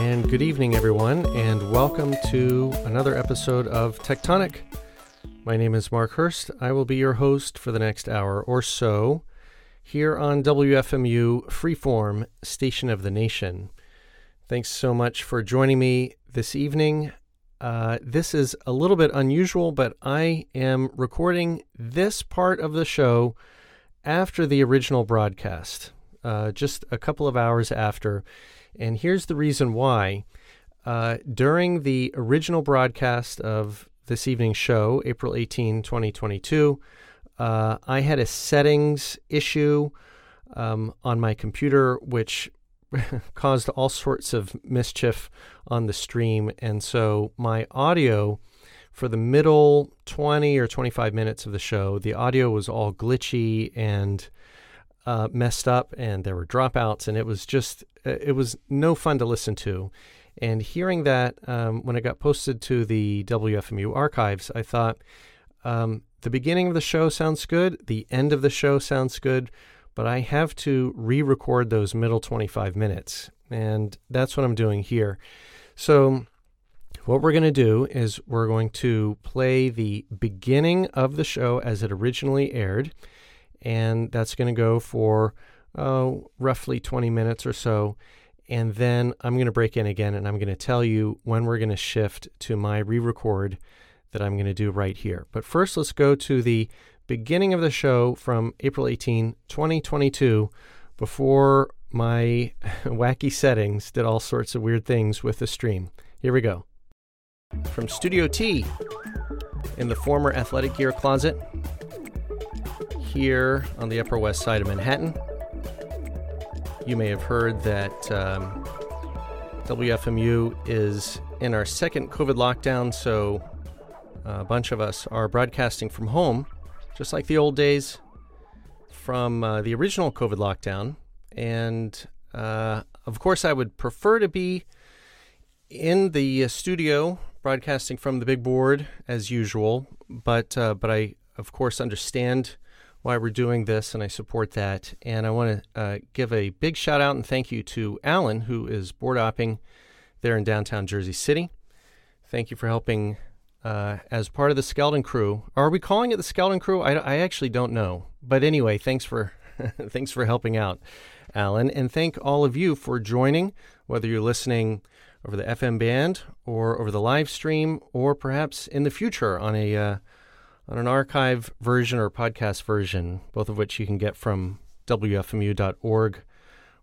And good evening, everyone, and welcome to another episode of Techtonic. My name is Mark Hurst. I will be your host for the next hour or so here on WFMU Freeform, Station of the Nation. Thanks so much for joining me this evening. Uh, this is a little bit unusual, but I am recording this part of the show after the original broadcast, uh, just a couple of hours after. And here's the reason why. Uh, during the original broadcast of this evening's show, April 18, 2022, uh, I had a settings issue um, on my computer, which caused all sorts of mischief on the stream. And so my audio for the middle 20 or 25 minutes of the show, the audio was all glitchy and uh, messed up, and there were dropouts, and it was just, it was no fun to listen to. And hearing that um, when it got posted to the WFMU archives, I thought um, the beginning of the show sounds good, the end of the show sounds good, but I have to re record those middle 25 minutes. And that's what I'm doing here. So, what we're going to do is we're going to play the beginning of the show as it originally aired, and that's going to go for uh, roughly 20 minutes or so. And then I'm going to break in again and I'm going to tell you when we're going to shift to my re record that I'm going to do right here. But first, let's go to the beginning of the show from April 18, 2022, before my wacky settings did all sorts of weird things with the stream. Here we go. From Studio T in the former athletic gear closet here on the Upper West Side of Manhattan. You may have heard that um, WFMU is in our second COVID lockdown, so a bunch of us are broadcasting from home, just like the old days from uh, the original COVID lockdown. And uh, of course, I would prefer to be in the uh, studio broadcasting from the big board as usual, but uh, but I of course understand why we're doing this, and I support that. And I want to uh, give a big shout out and thank you to Alan, who is board opping there in downtown Jersey City. Thank you for helping uh, as part of the Skeleton Crew. Are we calling it the Skeleton Crew? I, I actually don't know. But anyway, thanks for thanks for helping out, Alan, and thank all of you for joining. Whether you're listening over the FM band or over the live stream, or perhaps in the future on a uh, on an archive version or podcast version, both of which you can get from wfmu.org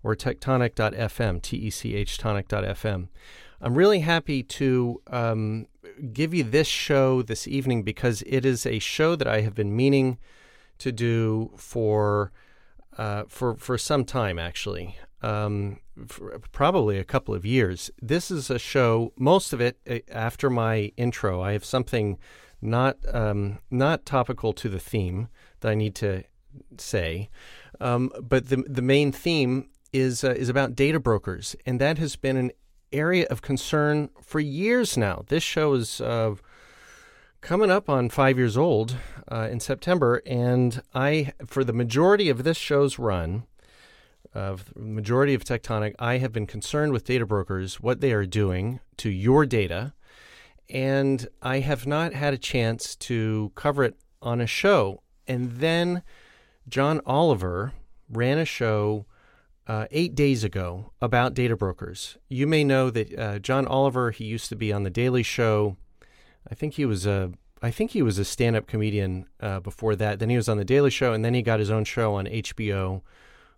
or techtonic.fm, T E C H tonic.fm. I'm really happy to um, give you this show this evening because it is a show that I have been meaning to do for uh, for for some time actually, um, probably a couple of years. This is a show. Most of it uh, after my intro, I have something not um, not topical to the theme that I need to say, um, but the the main theme is uh, is about data brokers, and that has been an area of concern for years now. This show is uh, coming up on five years old uh, in September, and I, for the majority of this show's run, of majority of Techtonic, I have been concerned with data brokers, what they are doing to your data, and I have not had a chance to cover it on a show. And then John Oliver ran a show uh, eight days ago about data brokers. You may know that uh, John Oliver, he used to be on the Daily Show. I think he was a I think he was a stand-up comedian uh, before that. Then he was on the Daily Show, and then he got his own show on HBO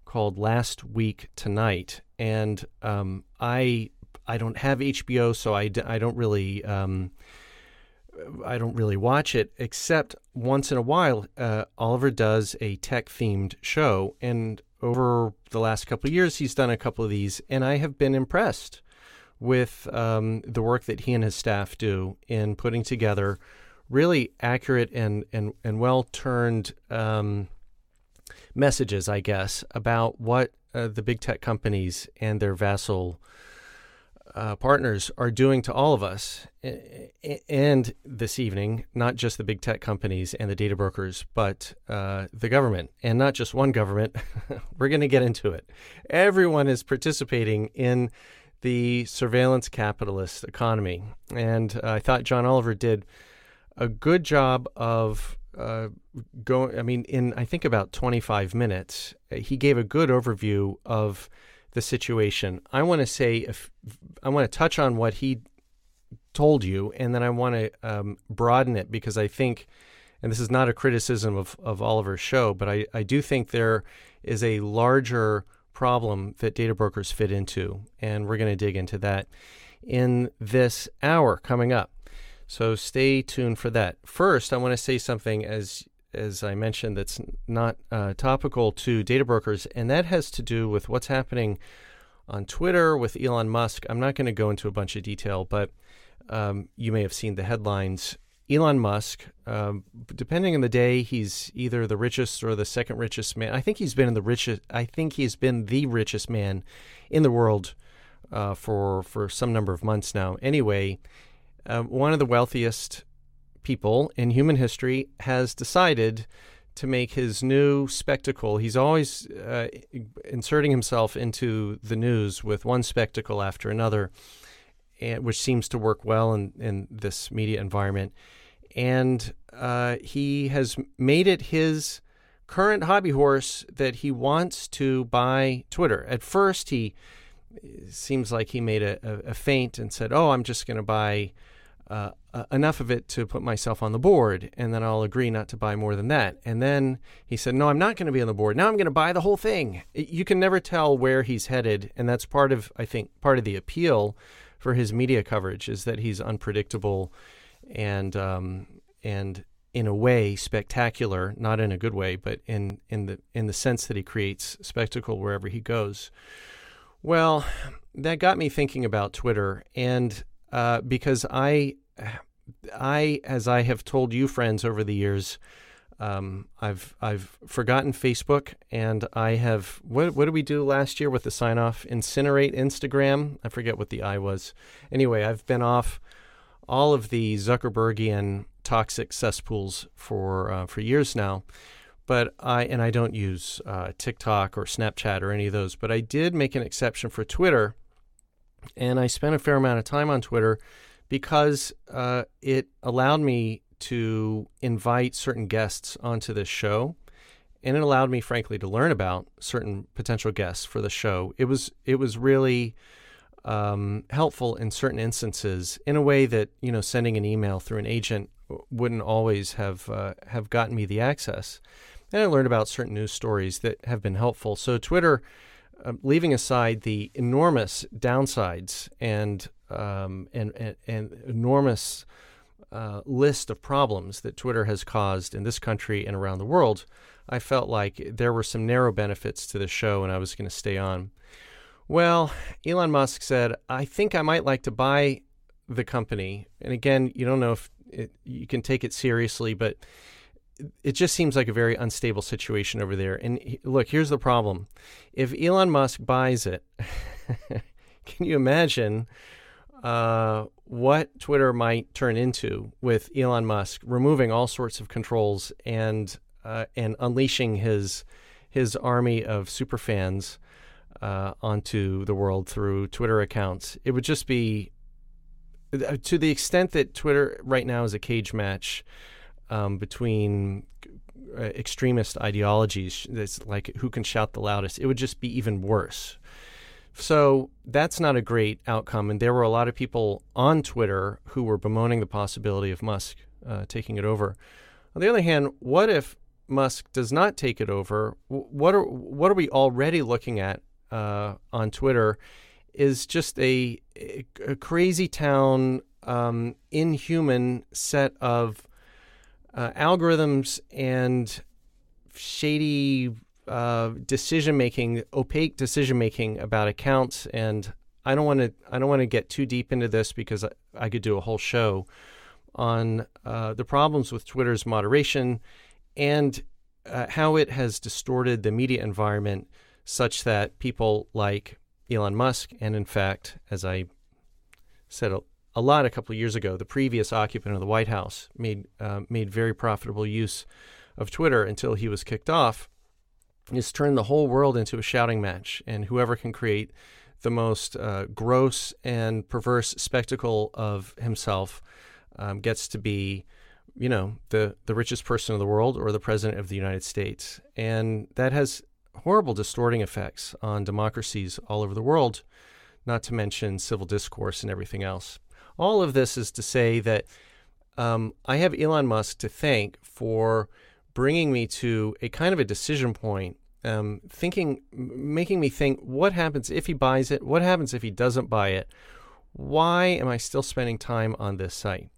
called Last Week Tonight. And um, I I don't have HBO, so I, I don't really um, I don't really watch it except once in a while. Uh, Oliver does a tech themed show, and over the last couple of years, he's done a couple of these, and I have been impressed with um, the work that he and his staff do in putting together really accurate and and and well turned um, messages, I guess, about what uh, the big tech companies and their vassal uh, partners are doing to all of us. And this evening, not just the big tech companies and the data brokers, but uh, the government, and not just one government. We're going to get into it. Everyone is participating in the surveillance capitalist economy. And uh, I thought John Oliver did a good job of uh, going. I mean, in I think about 25 minutes, he gave a good overview of the situation. I want to say, if I want to touch on what he told you, and then I want to um, broaden it because I think, and this is not a criticism of, of Oliver's show, but I, I do think there is a larger problem that data brokers fit into, and we're going to dig into that in this hour coming up. So stay tuned for that. First, I want to say something as as I mentioned that's not uh, topical to data brokers, and that has to do with what's happening on Twitter with Elon Musk. I'm not going to go into a bunch of detail, but um, you may have seen the headlines. Elon Musk, um, depending on the day, he's either the richest or the second richest man. I think he's been in the richest. I think he's been the richest man in the world uh, for for some number of months now. Anyway, uh, one of the wealthiest people in human history has decided to make his new spectacle. He's always uh, inserting himself into the news with one spectacle after another, and, which seems to work well in, in this media environment. And uh, he has made it his current hobby horse that he wants to buy Twitter. At first, he seems like he made a, a, a feint and said, "Oh, I'm just going to buy." Uh, uh, enough of it to put myself on the board, and then I'll agree not to buy more than that. And then he said, No, I'm not going to be on the board. Now I'm going to buy the whole thing. You can never tell where he's headed. And that's part of, I think, part of the appeal for his media coverage is that he's unpredictable and, um, and in a way spectacular, not in a good way, but in, in, the, in the sense that he creates spectacle wherever he goes. Well, that got me thinking about Twitter. And uh, because I, I, as I have told you friends over the years, um, I've I've forgotten Facebook, and I have what what did we do last year with the sign off? Incinerate Instagram. I forget what the I was. Anyway, I've been off all of the Zuckerbergian toxic cesspools for uh, for years now. But I and I don't use uh, TikTok or Snapchat or any of those. But I did make an exception for Twitter and I spent a fair amount of time on Twitter because uh, it allowed me to invite certain guests onto this show. And it allowed me, frankly, to learn about certain potential guests for the show. It was it was really um, helpful in certain instances in a way that you know sending an email through an agent wouldn't always have uh, have gotten me the access. And I learned about certain news stories that have been helpful. So Twitter uh, leaving aside the enormous downsides and um, and, and, and, enormous uh, list of problems that Twitter has caused in this country and around the world, I felt like there were some narrow benefits to the show, and I was going to stay on. Well, Elon Musk said, "I think I might like to buy the company." And again, you don't know if it, you can take it seriously, but it just seems like a very unstable situation over there. And look, here's the problem: if Elon Musk buys it, can you imagine uh, what Twitter might turn into with Elon Musk removing all sorts of controls and uh, and unleashing his his army of super fans uh, onto the world through Twitter accounts? It would just be uh, to the extent that Twitter right now is a cage match um, between uh, extremist ideologies. That's like who can shout the loudest. It would just be even worse. So that's not a great outcome. And there were a lot of people on Twitter who were bemoaning the possibility of Musk uh, taking it over. On the other hand, what if Musk does not take it over? What are what are we already looking at uh, on Twitter? Is just a, a crazy town, um, inhuman set of uh, algorithms and shady uh, decision making, opaque decision making about accounts. And I don't want to I don't want to get too deep into this because I, I could do a whole show on uh, the problems with Twitter's moderation and uh, how it has distorted the media environment such that people like Elon Musk and in fact, as I said lot a couple of years ago. The previous occupant of the White House made uh, made very profitable use of Twitter until he was kicked off. It's turned the whole world into a shouting match, and whoever can create the most uh, gross and perverse spectacle of himself um, gets to be, you know, the, the richest person in the world or the president of the United States. And that has horrible distorting effects on democracies all over the world, not to mention civil discourse and everything else. All of this is to say that um, I have Elon Musk to thank for bringing me to a kind of a decision point um, thinking, making me think, what happens if he buys it? What happens if he doesn't buy it? Why am I still spending time on this site?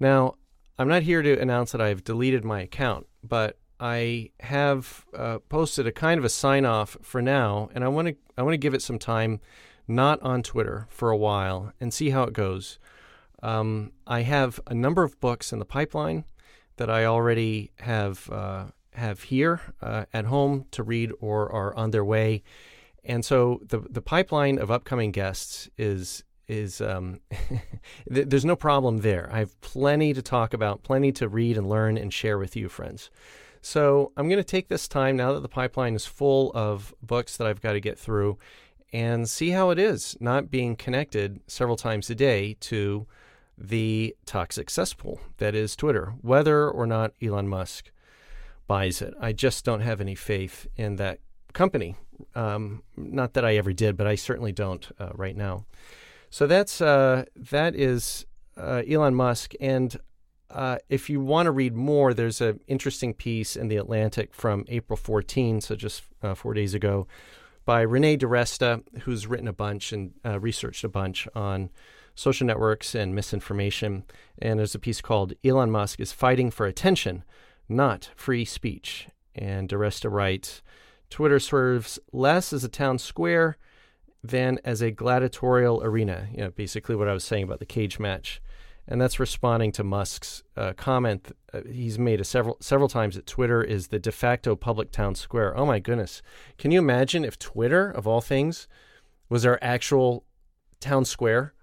Now, I'm not here to announce that I've deleted my account, but I have uh, posted a kind of a sign off for now, and I want to I want to give it some time, not on Twitter for a while, and see how it goes. Um, I have a number of books in the pipeline that I already have uh, have here uh, at home to read or are on their way. And so the the pipeline of upcoming guests is is um, th- there's no problem there. I have plenty to talk about, plenty to read and learn and share with you, friends. So I'm going to take this time now that the pipeline is full of books that I've got to get through and see how it is not being connected several times a day to the toxic cesspool that is Twitter, whether or not Elon Musk buys it. I just don't have any faith in that company. Um, not that I ever did, but I certainly don't uh, right now. So that's uh, that is uh, Elon Musk. And uh, if you want to read more, there's an interesting piece in the Atlantic from April 14, so just uh, four days ago, by Renee DiResta, who's written a bunch and uh, researched a bunch on social networks and misinformation. And there's a piece called "Elon Musk is fighting for attention." not free speech. And DiResta writes Twitter serves less as a town square than as a gladiatorial arena. You know, basically what I was saying about the cage match. And that's responding to Musk's uh, comment uh, he's made a several several times that Twitter is the de facto public town square. Oh my goodness. Can you imagine if Twitter, of all things, was our actual town square?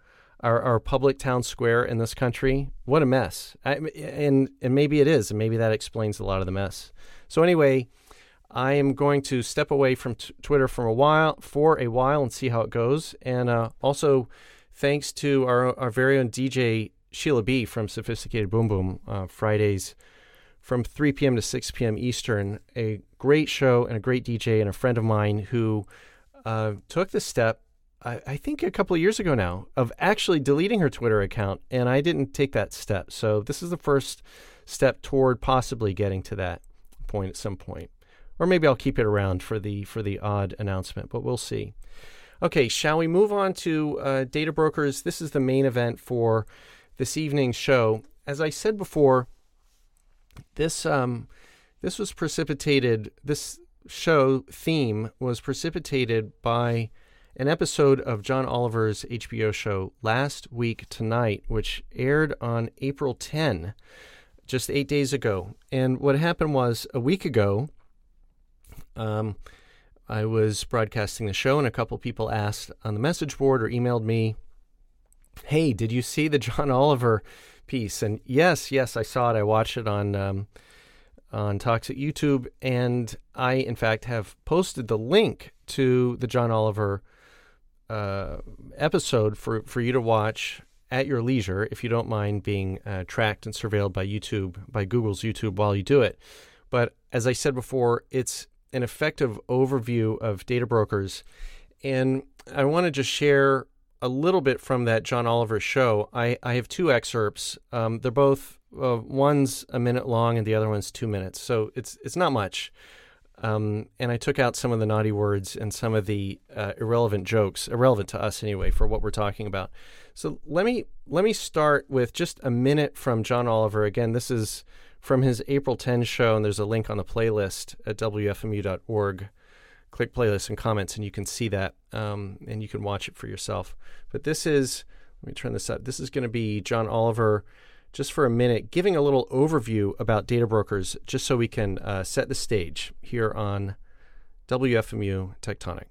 Our, our public town square in this country. What a mess. I, and, and maybe it is, and maybe that explains a lot of the mess. So, anyway, I am going to step away from t- Twitter for a while, for a while, and see how it goes. And uh, also, thanks to our, our very own DJ Sheila B from Sophisticated Boom Boom, uh, Fridays from 3 p.m. to 6 p.m. Eastern. A great show and a great DJ, and a friend of mine who uh, took the step I, I think a couple of years ago now of actually deleting her Twitter account, and I didn't take that step. So this is the first step toward possibly getting to that point at some point, or maybe I'll keep it around for the for the odd announcement, but we'll see. Okay, shall we move on to uh, data brokers? This is the main event for this evening's show. As I said before, this um, this was precipitated. This show theme was precipitated by an episode of John Oliver's HBO show Last Week Tonight, which aired on April 10, just eight days ago. And what happened was a week ago, um, I was broadcasting the show, and a couple people asked on the message board or emailed me, Hey, did you see the John Oliver piece? And yes, yes, I saw it. I watched it on. Um, on Toxic YouTube, and I, in fact, have posted the link to the John Oliver uh, episode for, for you to watch at your leisure if you don't mind being uh, tracked and surveilled by YouTube, by Google's YouTube while you do it. But as I said before, it's an effective overview of data brokers. And I want to just share a little bit from that John Oliver show. I, I have two excerpts. Um, they're both uh, one's a minute long and the other one's two minutes, so it's it's not much. Um, and I took out some of the naughty words and some of the uh, irrelevant jokes, irrelevant to us anyway, for what we're talking about. So let me let me start with just a minute from John Oliver. Again, this is from his April 10 show, and there's a link on the playlist at wfmu.org. Click playlist and comments, and you can see that, um, and you can watch it for yourself. But this is let me turn this up. This is going to be John Oliver just for a minute, giving a little overview about data brokers, just so we can uh, set the stage here on WFMU Techtonic.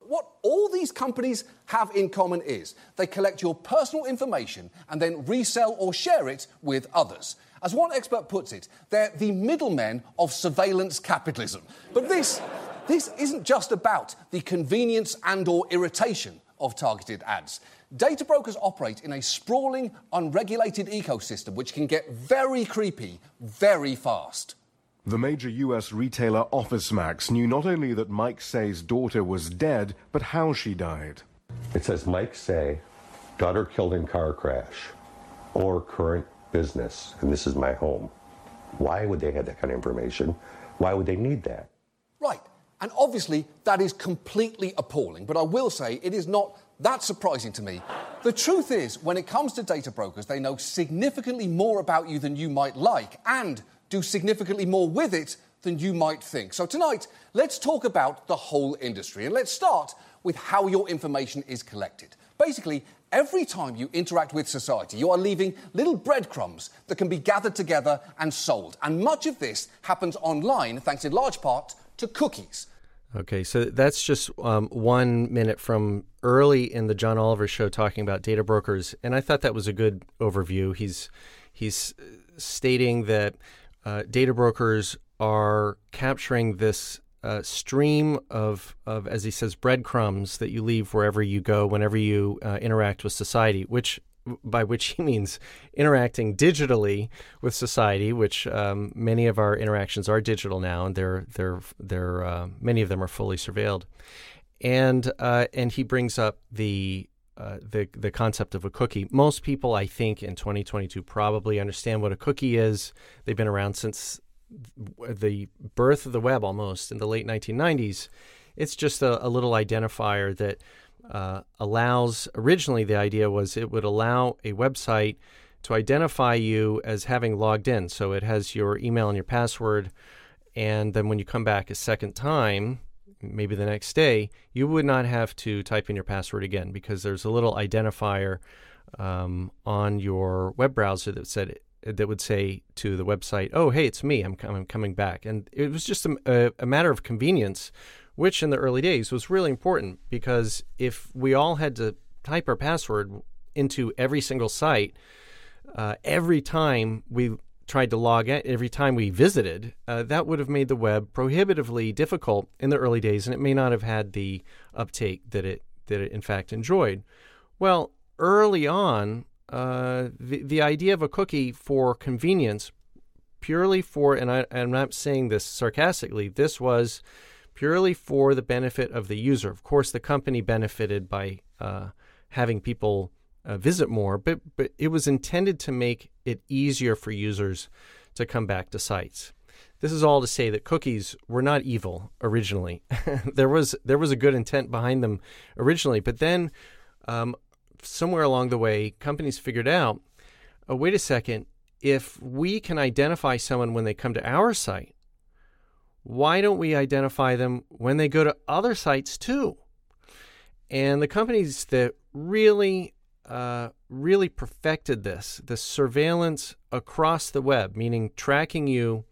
What all these companies have in common is they collect your personal information and then resell or share it with others. As one expert puts it, they're the middlemen of surveillance capitalism. But this this isn't just about the convenience and or irritation of targeted ads. Data brokers operate in a sprawling, unregulated ecosystem which can get very creepy very fast. The major US retailer OfficeMax knew not only that Mike Seay's daughter was dead, but how she died. It says Mike Seay, daughter killed in car crash, or current business, and this is my home. Why would they have that kind of information? Why would they need that? Right. And obviously, that is completely appalling. But I will say it is not that surprising to me. The truth is, when it comes to data brokers, they know significantly more about you than you might like and do significantly more with it than you might think. So tonight, let's talk about the whole industry. And let's start with how your information is collected. Basically, every time you interact with society, you are leaving little breadcrumbs that can be gathered together and sold. And much of this happens online, thanks in large part to cookies. Okay, so that's just um, one minute from early in the John Oliver show talking about data brokers, and I thought that was a good overview. He's he's stating that uh, data brokers are capturing this uh, stream of, of, as he says, breadcrumbs that you leave wherever you go, whenever you uh, interact with society, which by which he means interacting digitally with society, which um, many of our interactions are digital now, and they're they're they're uh, many of them are fully surveilled, and uh, and he brings up the. Uh, the the concept of a cookie. Most people, I think, in 2022 probably understand what a cookie is. They've been around since the birth of the web, almost in the late 1990s. It's just a, a little identifier that uh, allows, originally, the idea was it would allow a website to identify you as having logged in. So it has your email and your password. And then when you come back a second time, maybe the next day, you would not have to type in your password again because there's a little identifier um, on your web browser that said that would say to the website, "Oh, hey, it's me. I'm, I'm coming back." And it was just a, a, matter of convenience which in the early days was really important because if we all had to type our password into every single site, uh, every time we tried to log in, every time we visited, uh, that would have made the web prohibitively difficult in the early days, and it may not have had the uptake that it that it in fact enjoyed. Well, early on, uh, the the idea of a cookie for convenience, purely for, and I, I'm not saying this sarcastically, this was purely for the benefit of the user. Of course, the company benefited by uh, having people uh, visit more, but, but it was intended to make it easier for users to come back to sites. This is all to say that cookies were not evil originally. there was there was a good intent behind them originally, but then um, somewhere along the way, companies figured out, oh, wait a second, if we can identify someone when they come to our site, why don't we identify them when they go to other sites too? And the companies that really, uh, really perfected this, the surveillance across the web, meaning tracking you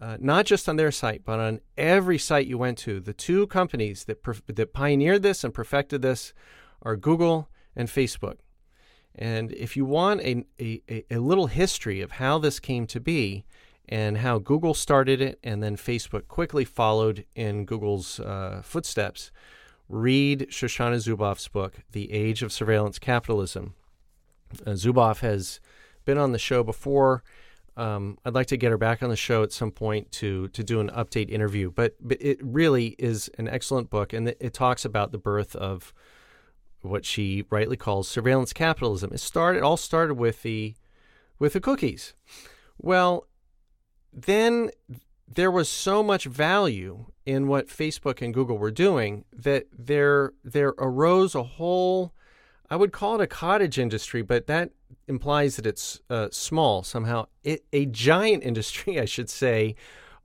uh, not just on their site, but on every site you went to. The two companies that, that pioneered this and perfected this are Google and Facebook. And if you want a, a, a little history of how this came to be, and how Google started it, and then Facebook quickly followed in Google's uh, footsteps. Read Shoshana Zuboff's book, The Age of Surveillance Capitalism. Uh, Zuboff has been on the show before. Um, I'd like to get her back on the show at some point to to do an update interview. But, but it really is an excellent book, and it, talks about the birth of what she rightly calls surveillance capitalism. It started it all started with the with the cookies. Well, then there was so much value in what Facebook and Google were doing that there there arose a whole I would call it a cottage industry, but that implies that it's uh, small somehow. It, a giant industry, I should say,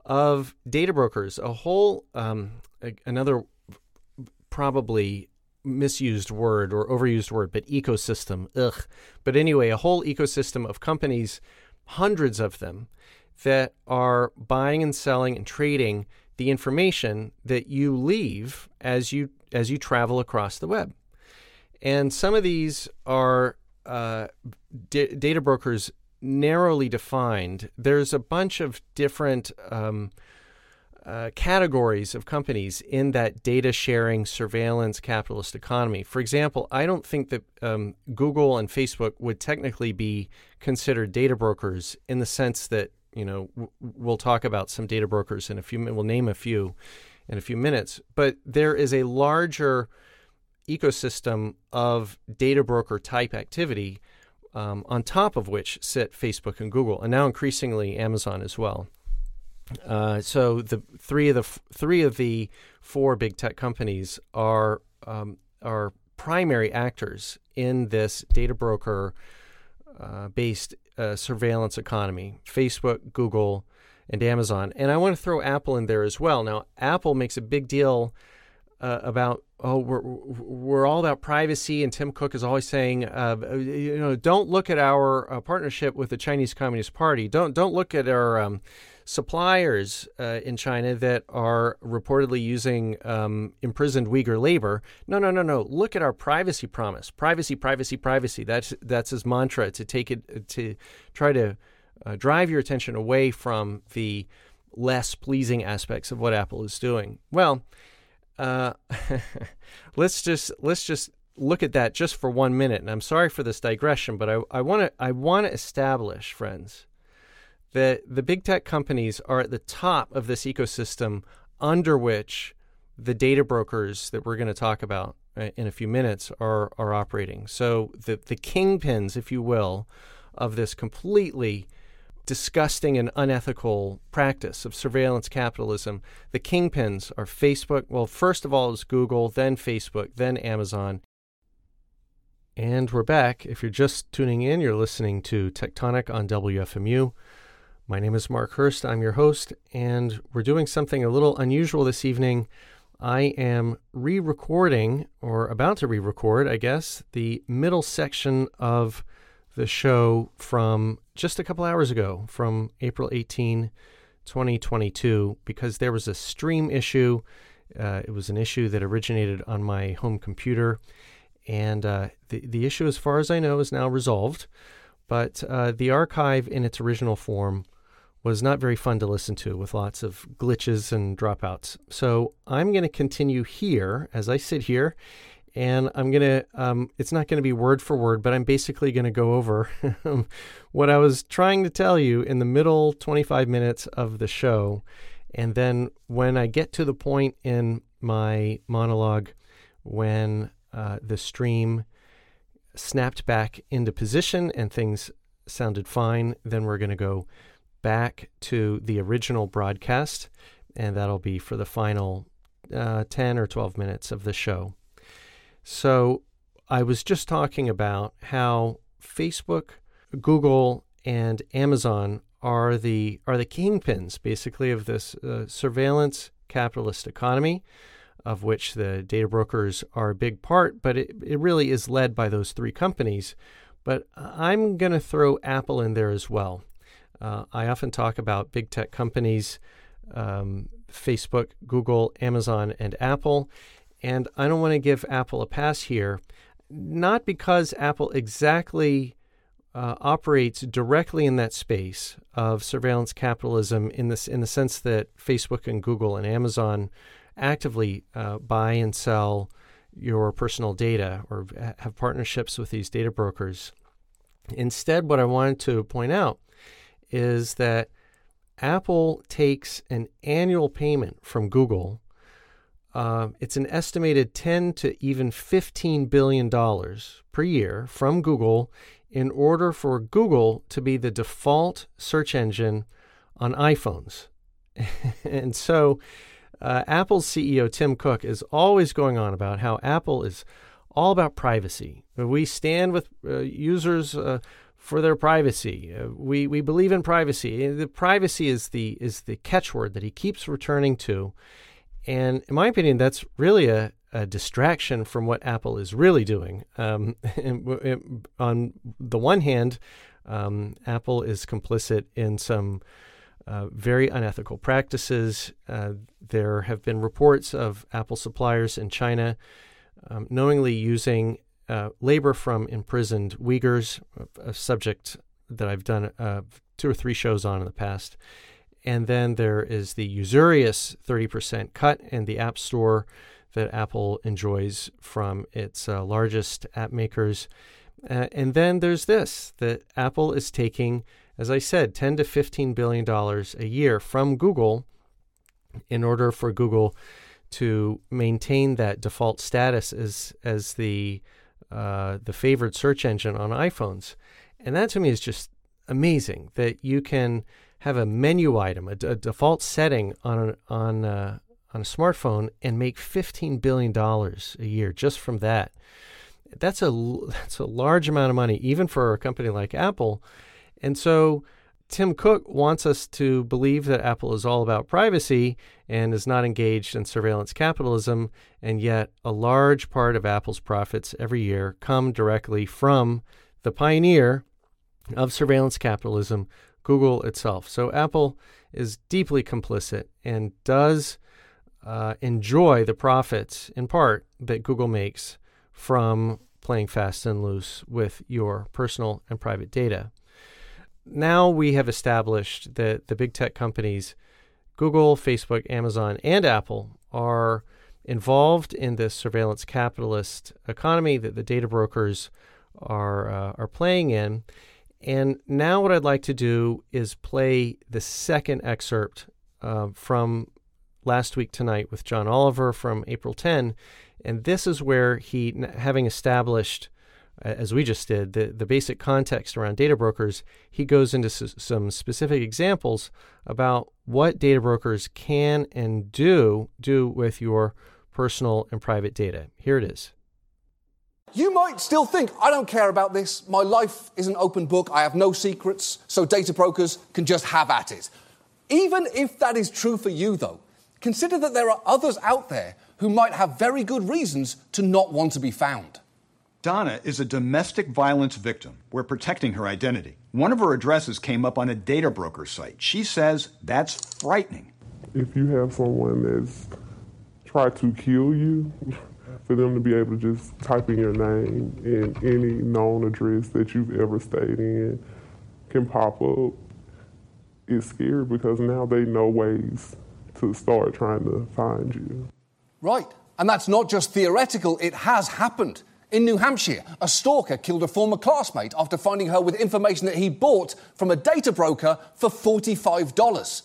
of data brokers. A whole um, a, another probably misused word or overused word, but ecosystem. Ugh. But anyway, a whole ecosystem of companies, hundreds of them that are buying and selling and trading the information that you leave as you as you travel across the web. And some of these are uh, d- data brokers narrowly defined. There's a bunch of different um, uh, categories of companies in that data sharing surveillance capitalist economy. For example, I don't think that um, Google and Facebook would technically be considered data brokers in the sense that you know w- we'll talk about some data brokers in a few. We'll name a few in a few minutes, but there is a larger ecosystem of data broker type activity um, on top of which sit Facebook and Google, and now increasingly Amazon as well. Uh, so the three of the f- three of the four big tech companies are um, are primary actors in this data broker uh, based uh, surveillance economy. Facebook, Google, and Amazon, and I want to throw Apple in there as well. Now, Apple makes a big deal uh, about oh we're we're all about privacy, and Tim Cook is always saying uh, you know don't look at our uh, partnership with the Chinese Communist Party. Don't don't look at our um, suppliers uh, in China that are reportedly using um, imprisoned Uyghur labor. No, no, no, no. Look at our privacy promise. Privacy, privacy, privacy. That's that's his mantra to take it to try to uh, drive your attention away from the less pleasing aspects of what Apple is doing. Well, uh, let's just let's just look at that just for one minute. And I'm sorry for this digression, but I want to I want to establish, friends, that the big tech companies are at the top of this ecosystem under which the data brokers that we're going to talk about uh, in a few minutes are are operating. So the the kingpins, if you will, of this completely disgusting and unethical practice of surveillance capitalism. The kingpins are Facebook. Well, first of all is Google, then Facebook, then Amazon. And we're back. If you're just tuning in, you're listening to Techtonic on WFMU. My name is Mark Hurst. I'm your host, and we're doing something a little unusual this evening. I am re recording, or about to re record, I guess, the middle section of the show from just a couple hours ago, from April 18, 2022, because there was a stream issue. Uh, it was an issue that originated on my home computer. And uh, the, the issue, as far as I know, is now resolved. But uh, the archive in its original form was not very fun to listen to with lots of glitches and dropouts. So I'm going to continue here as I sit here, and I'm going to, um, it's not going to be word for word, but I'm basically going to go over what I was trying to tell you in the middle 25 minutes of the show. And then when I get to the point in my monologue when uh, the stream snapped back into position and things sounded fine, then we're going to go back to the original broadcast, and that'll be for the final uh, 10 or 12 minutes of the show. So I was just talking about how Facebook, Google, and Amazon are the are the kingpins basically of this uh, surveillance capitalist economy of which the data brokers are a big part, but it, it really is led by those three companies. But I'm going to throw Apple in there as well. Uh, I often talk about big tech companies um, Facebook, Google, Amazon, and Apple. And I don't want to give Apple a pass here, not because Apple exactly uh, operates directly in that space of surveillance capitalism in this in the sense that Facebook and Google and Amazon actively uh, buy and sell your personal data or have partnerships with these data brokers. Instead, what I wanted to point out is that Apple takes an annual payment from Google. Uh, it's an estimated 10 to even 15 billion dollars per year from Google in order for Google to be the default search engine on iPhones. and so uh, Apple's CEO Tim Cook is always going on about how Apple is all about privacy. We stand with uh, users uh, for their privacy. Uh, we we believe in privacy. The privacy is the is the catchword that he keeps returning to, and in my opinion, that's really a, a distraction from what Apple is really doing. Um, on the one hand, um, Apple is complicit in some uh, very unethical practices. Uh, there have been reports of Apple suppliers in China um, knowingly using uh, labor from imprisoned Uyghurs, a subject that I've done uh, two or three shows on in the past. and then there is the usurious 30% cut in the App Store that Apple enjoys from its uh, largest app makers. Uh, and then there's this that Apple is taking, as I said, 10 to 15 billion dollars a year from Google in order for Google to maintain that default status as as the uh, the favored search engine on iPhones. And that to me is just amazing that you can have a menu item, a, a default setting on on a, on a smartphone, and make fifteen billion dollars a year just from that. That's a that's a large amount of money, even for a company like Apple. And so, Tim Cook wants us to believe that Apple is all about privacy and is not engaged in surveillance capitalism. And yet, a large part of Apple's profits every year come directly from the pioneer of surveillance capitalism, Google itself. So Apple is deeply complicit and does uh, enjoy the profits, in part, that Google makes from playing fast and loose with your personal and private data. Now we have established that the big tech companies, Google, Facebook, Amazon, and Apple, are involved in this surveillance capitalist economy that the data brokers are uh, are playing in. And now, what I'd like to do is play the second excerpt uh, from last week tonight with John Oliver from April 10. And this is where he, having established, as we just did, the, the basic context around data brokers, he goes into s- some specific examples about what data brokers can and do do with your personal and private data. Here it is. You might still think, I don't care about this. My life is an open book. I have no secrets, so data brokers can just have at it. Even if that is true for you, though, consider that there are others out there who might have very good reasons to not want to be found. Donna is a domestic violence victim. We're protecting her identity. One of her addresses came up on a data broker site. She says that's frightening. If you have someone that's tried to kill you, for them to be able to just type in your name and any known address that you've ever stayed in can pop up. It's scary because now they know ways to start trying to find you. Right. And that's not just theoretical, it has happened. In New Hampshire, a stalker killed a former classmate after finding her with information that he bought from a data broker for $45.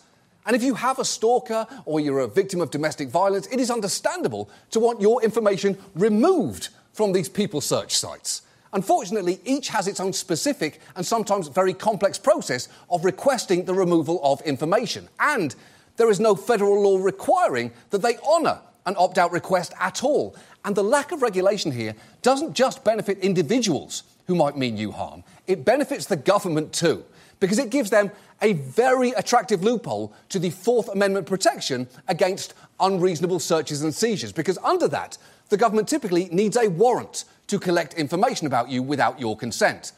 And if you have a stalker or you're a victim of domestic violence, it is understandable to want your information removed from these people search sites. Unfortunately, each has its own specific and sometimes very complex process of requesting the removal of information. And there is no federal law requiring that they honour an opt out request at all. And the lack of regulation here doesn't just benefit individuals who might mean you harm, it benefits the government too because it gives them a very attractive loophole to the Fourth Amendment protection against unreasonable searches and seizures. Because under that, the government typically needs a warrant to collect information about you without your consent.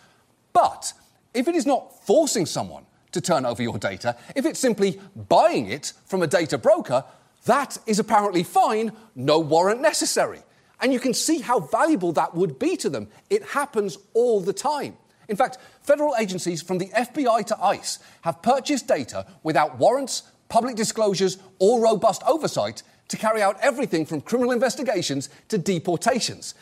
But if it is not forcing someone to turn over your data, if it's simply buying it from a data broker, that is apparently fine, no warrant necessary. And you can see how valuable that would be to them. It happens all the time. In fact, federal agencies from the FBI to ICE have purchased data without warrants, public disclosures, or robust oversight to carry out everything from criminal investigations to deportations.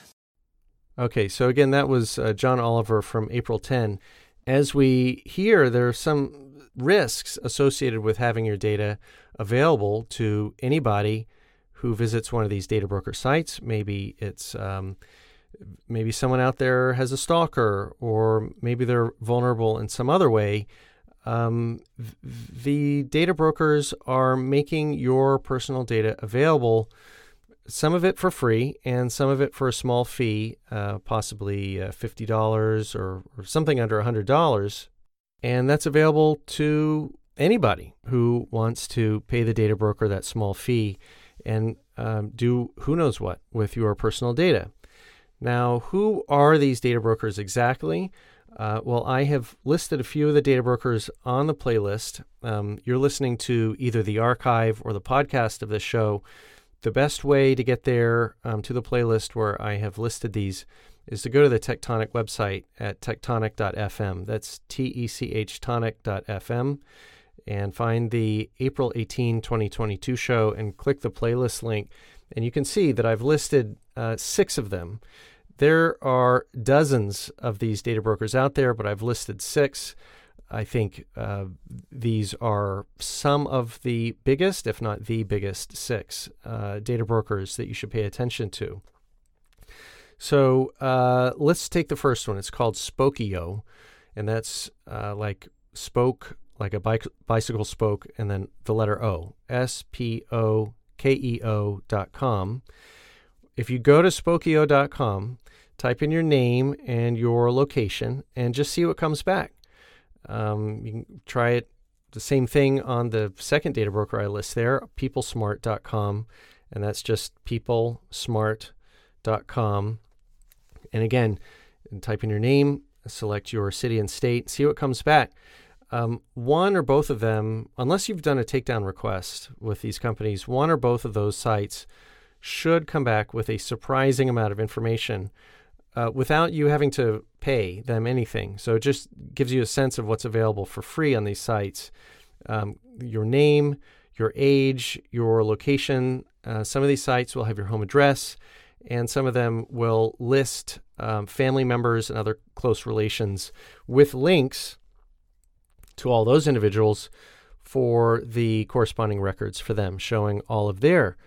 Okay, so again, that was uh, John Oliver from April 10. As we hear, there are some risks associated with having your data available to anybody who visits one of these data broker sites. Maybe it's um, maybe someone out there has a stalker, or maybe they're vulnerable in some other way. Um, the data brokers are making your personal data available, some of it for free and some of it for a small fee, uh, possibly uh, $50 or, or something under $100. And that's available to anybody who wants to pay the data broker that small fee and um, do who knows what with your personal data. Now, who are these data brokers exactly? Uh, well, I have listed a few of the data brokers on the playlist. Um, you're listening to either the archive or the podcast of this show. The best way to get there um, to the playlist where I have listed these is to go to the Techtonic website at techtonic.fm. That's T E C H tonic.fm. and find the April 18, 2022 show and click the playlist link. And you can see that I've listed uh, six of them. There are dozens of these data brokers out there, but I've listed six. I think uh, these are some of the biggest, if not the biggest, six uh, data brokers that you should pay attention to. So uh, let's take the first one. It's called Spokeo, and that's uh, like spoke, like a bike, bicycle spoke, and then the letter O. S P O K E O dot com. If you go to spokeo.com, type in your name and your location, and just see what comes back. Um, you can try it the same thing on the second data broker I list there, peoplesmart.com, and that's just peoplesmart.com. And again, type in your name, select your city and state, see what comes back. Um, one or both of them, unless you've done a takedown request with these companies, one or both of those sites should come back with a surprising amount of information uh, without you having to pay them anything. So it just gives you a sense of what's available for free on these sites. Um, your name, your age, your location. Uh, some of these sites will have your home address, and some of them will list um, family members and other close relations with links to all those individuals for the corresponding records for them, showing all of their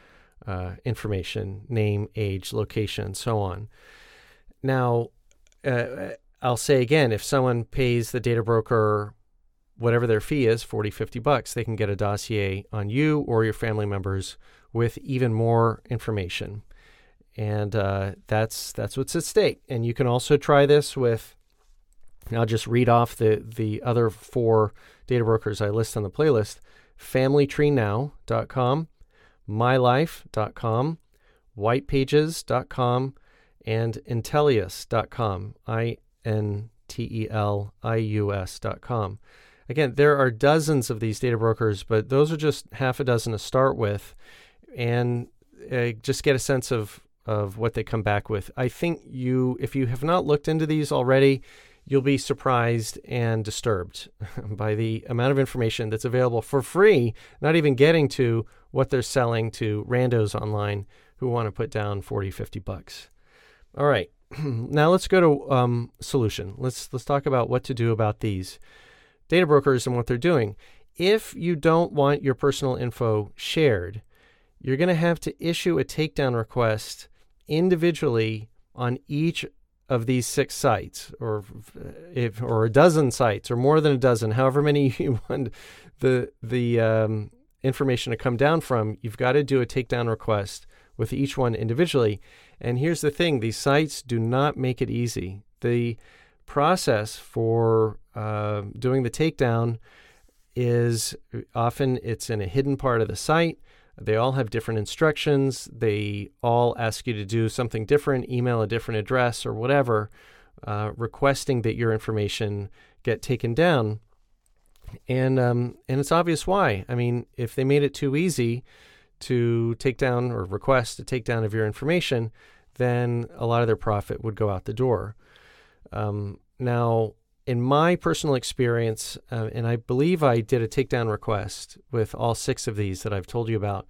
uh, information name, age, location, and so on. Now, uh, I'll say again if someone pays the data broker whatever their fee is 40 50 bucks they can get a dossier on you or your family members with even more information and uh, that's that's what's at stake and you can also try this with i'll just read off the the other four data brokers i list on the playlist familytreenow.com mylife.com whitepages.com and Intelius.com, I N T E L I U S.com. Again, there are dozens of these data brokers, but those are just half a dozen to start with, and uh, just get a sense of of what they come back with. I think you, if you have not looked into these already, you'll be surprised and disturbed by the amount of information that's available for free, not even getting to what they're selling to randos online who want to put down 40, 50 bucks. All right. now let's go to um, solution. Let's let's talk about what to do about these data brokers and what they're doing. If you don't want your personal info shared, you're going to have to issue a takedown request individually on each of these six sites, or if or a dozen sites, or more than a dozen, however many you want the the um, information to come down from. You've got to do a takedown request with each one individually. And here's the thing these sites do not make it easy. The process for uh, doing the takedown is often it's in a hidden part of the site. They all have different instructions. They all ask you to do something different, email a different address or whatever, uh, requesting that your information get taken down. And um, and it's obvious why. I mean, if they made it too easy, to take down or request a takedown of your information, then a lot of their profit would go out the door. Um, now, in my personal experience, uh, and I believe I did a takedown request with all six of these that I've told you about,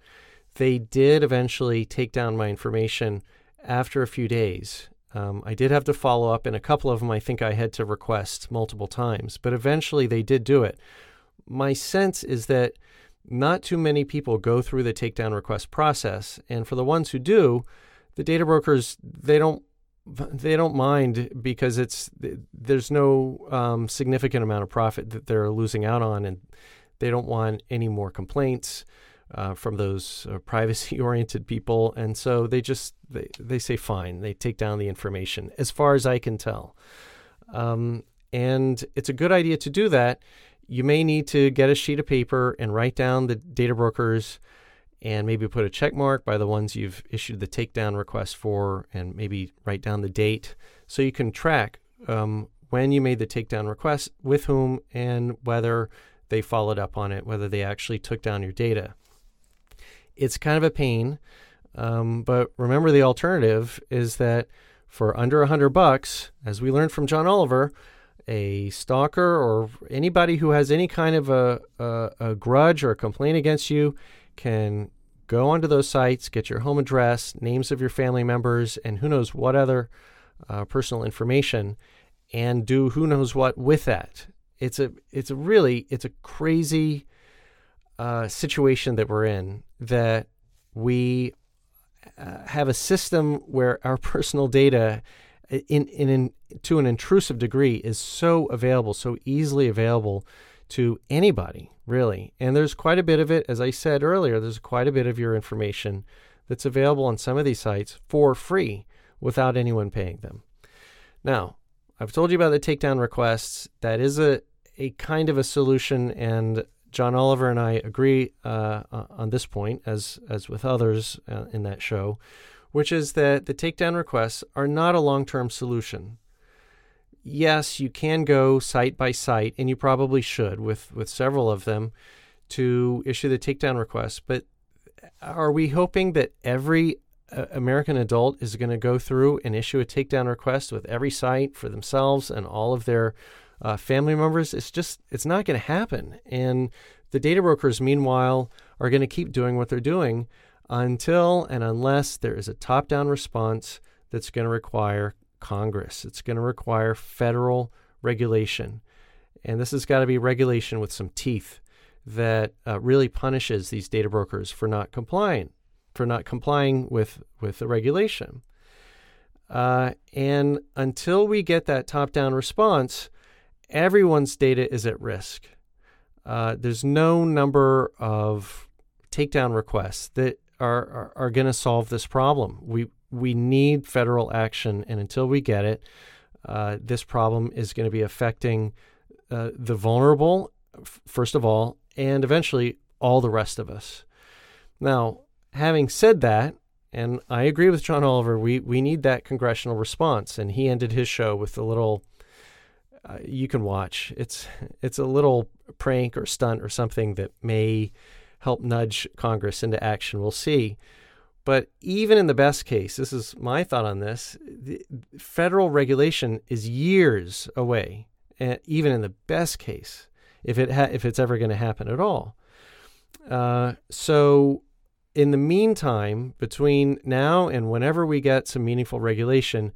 they did eventually take down my information after a few days. Um, I did have to follow up, and a couple of them I think I had to request multiple times, but eventually they did do it. My sense is that not too many people go through the takedown request process, and for the ones who do, the data brokers they don't they don't mind because it's there's no um, significant amount of profit that they're losing out on, and they don't want any more complaints uh, from those uh, privacy oriented people, and so they just they, they say fine, they take down the information as far as I can tell, um, and it's a good idea to do that. You may need to get a sheet of paper and write down the data brokers and maybe put a check mark by the ones you've issued the takedown request for and maybe write down the date so you can track um, when you made the takedown request, with whom, and whether they followed up on it, whether they actually took down your data. It's kind of a pain, um, but remember the alternative is that for under a hundred bucks, as we learned from John Oliver, a stalker or anybody who has any kind of a, a, a grudge or a complaint against you can go onto those sites, get your home address, names of your family members, and who knows what other uh, personal information, and do who knows what with that. It's a it's a really it's a crazy uh, situation that we're in that we uh, have a system where our personal data in, in, in to an intrusive degree is so available, so easily available to anybody, really. And there's quite a bit of it, as I said earlier, there's quite a bit of your information that's available on some of these sites for free without anyone paying them. Now, I've told you about the takedown requests. That is a, a kind of a solution, and John Oliver and I agree uh, on this point, as as with others uh, in that show, which is that the takedown requests are not a long term solution. Yes, you can go site by site, and you probably should with, with several of them to issue the takedown request. But are we hoping that every uh, American adult is going to go through and issue a takedown request with every site for themselves and all of their uh, family members? It's just, it's not going to happen. And the data brokers, meanwhile, are going to keep doing what they're doing until and unless there is a top down response that's going to require Congress. It's going to require federal regulation. And this has got to be regulation with some teeth that uh, really punishes these data brokers for not complying, for not complying with, with the regulation. Uh, and until we get that top down response, everyone's data is at risk. Uh, there's no number of takedown requests that are are, are going to solve this problem. We we need federal action, and until we get it, uh, this problem is going to be affecting uh, the vulnerable, first of all, and eventually all the rest of us. Now, having said that, and I agree with John Oliver, we we need that congressional response, and he ended his show with a little. Uh, you can watch. It's it's a little prank or stunt or something that may help nudge Congress into action. We'll see. But even in the best case, this is my thought on this federal regulation is years away, and even in the best case, if, it ha- if it's ever going to happen at all. Uh, so, in the meantime, between now and whenever we get some meaningful regulation,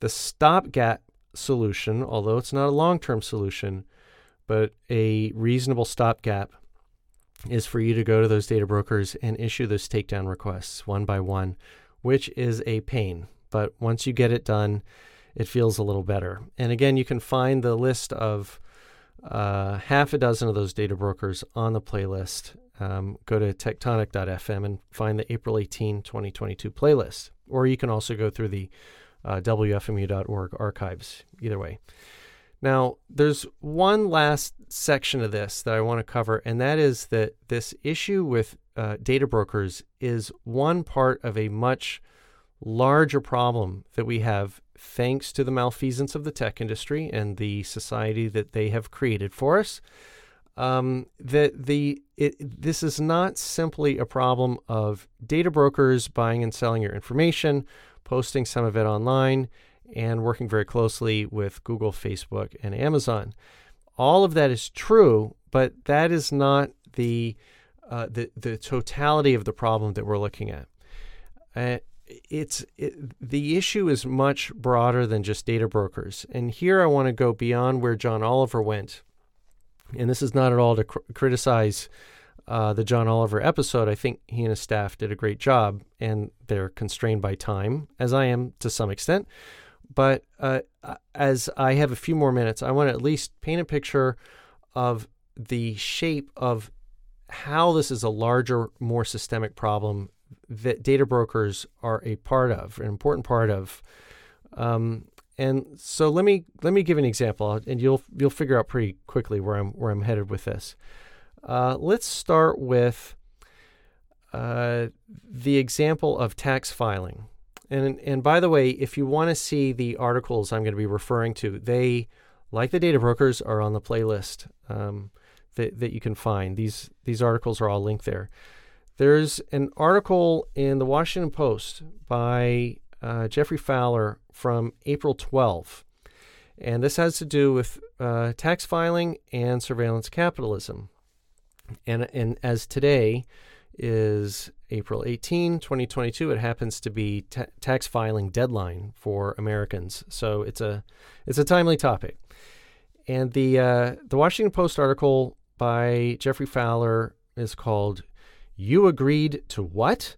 the stopgap solution, although it's not a long term solution, but a reasonable stopgap is for you to go to those data brokers and issue those takedown requests one by one, which is a pain. But once you get it done, it feels a little better. And again, you can find the list of uh, half a dozen of those data brokers on the playlist. Um, go to techtonic.fm and find the April 18, 2022 playlist. Or you can also go through the uh, WFMU.org archives, either way. Now, there's one last section of this that I want to cover, and that is that this issue with uh, data brokers is one part of a much larger problem that we have thanks to the malfeasance of the tech industry and the society that they have created for us. Um, that the it, this is not simply a problem of data brokers buying and selling your information, posting some of it online and working very closely with Google, Facebook, and Amazon. All of that is true, but that is not the uh, the the totality of the problem that we're looking at. Uh, it's it, the issue is much broader than just data brokers, and here I want to go beyond where John Oliver went. And this is not at all to cr- criticize uh, the John Oliver episode. I think he and his staff did a great job, and they're constrained by time, as I am to some extent. But uh, as I have a few more minutes, I want to at least paint a picture of the shape of how this is a larger, more systemic problem that data brokers are a part of, an important part of. Um, and so let me let me give an example, and you'll you'll figure out pretty quickly where I'm where I'm headed with this. Uh, let's start with uh, the example of tax filing. And and by the way, if you want to see the articles I'm going to be referring to, they, like the data brokers, are on the playlist um, that that you can find. These these articles are all linked there. There's an article in the Washington Post by uh, Geoffrey Fowler from April 12, And this has to do with uh, tax filing and surveillance capitalism. And, and as today is April 18, 2022, it happens to be ta- tax filing deadline for Americans. So it's a, it's a timely topic. And the, uh, the Washington Post article by Geoffrey Fowler is called You Agreed to What?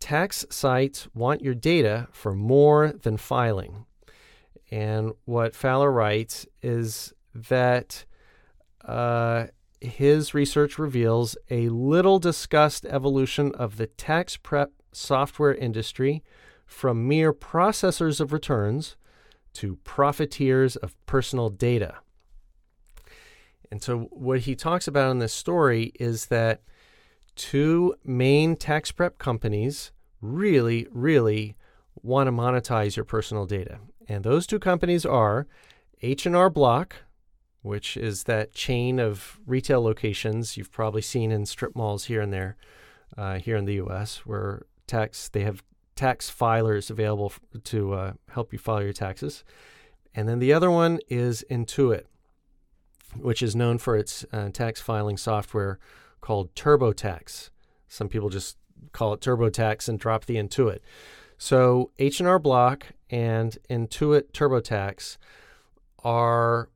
Tax sites want your data for more than filing. And what Fowler writes is that uh, his research reveals a little discussed evolution of the tax prep software industry from mere processors of returns to profiteers of personal data. And so, what he talks about in this story is that two main tax prep companies really, really want to monetize your personal data. And those two companies are H&R Block, which is that chain of retail locations you've probably seen in strip malls here and there, uh, here in the U.S., where tax they have tax filers available to uh, help you file your taxes. And then the other one is Intuit, which is known for its uh, tax filing software called TurboTax. Some people just call it TurboTax and drop the Intuit. So H&R Block and Intuit TurboTax are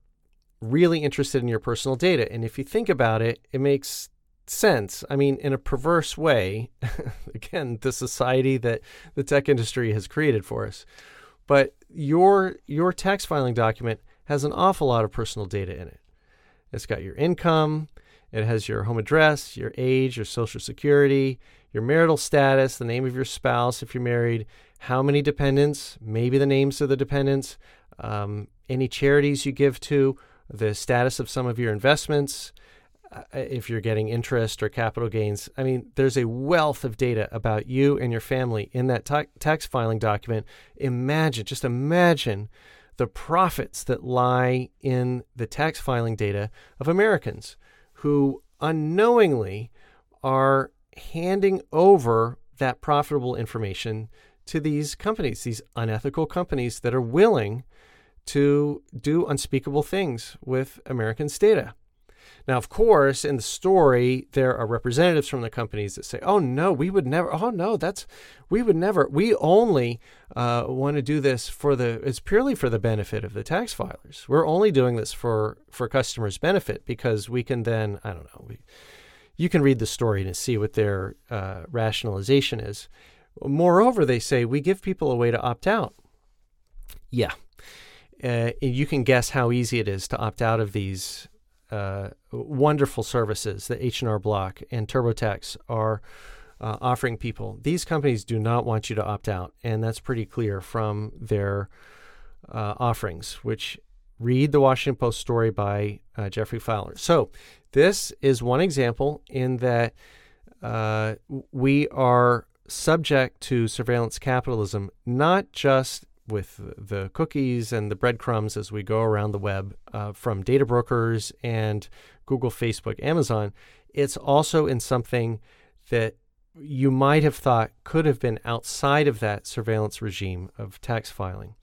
really interested in your personal data. And if you think about it, it makes sense. I mean, in a perverse way, again, the society that the tech industry has created for us. But your your tax filing document has an awful lot of personal data in it. It's got your income, it has your home address, your age, your social security, your marital status, the name of your spouse if you're married, how many dependents, maybe the names of the dependents, um, any charities you give to, the status of some of your investments, uh, if you're getting interest or capital gains. I mean, there's a wealth of data about you and your family in that ta- tax filing document. Imagine, just imagine the profits that lie in the tax filing data of Americans who unknowingly are handing over that profitable information to these companies, these unethical companies that are willing to do unspeakable things with Americans' data. Now, of course, in the story, there are representatives from the companies that say, "Oh no, we would never. Oh no, that's we would never. We only uh, want to do this for the. It's purely for the benefit of the tax filers. We're only doing this for for customers' benefit because we can then. I don't know. We, you can read the story and see what their uh, rationalization is. Moreover, they say we give people a way to opt out. Yeah, uh, you can guess how easy it is to opt out of these uh, wonderful services that H&R Block and TurboTax are uh, offering people. These companies do not want you to opt out, and that's pretty clear from their uh, offerings, which read the Washington Post story by uh, Geoffrey Fowler. So this is one example in that uh, we are subject to surveillance capitalism, not just with the cookies and the breadcrumbs as we go around the web uh, from data brokers and Google, Facebook, Amazon. It's also in something that you might have thought could have been outside of that surveillance regime of tax filing.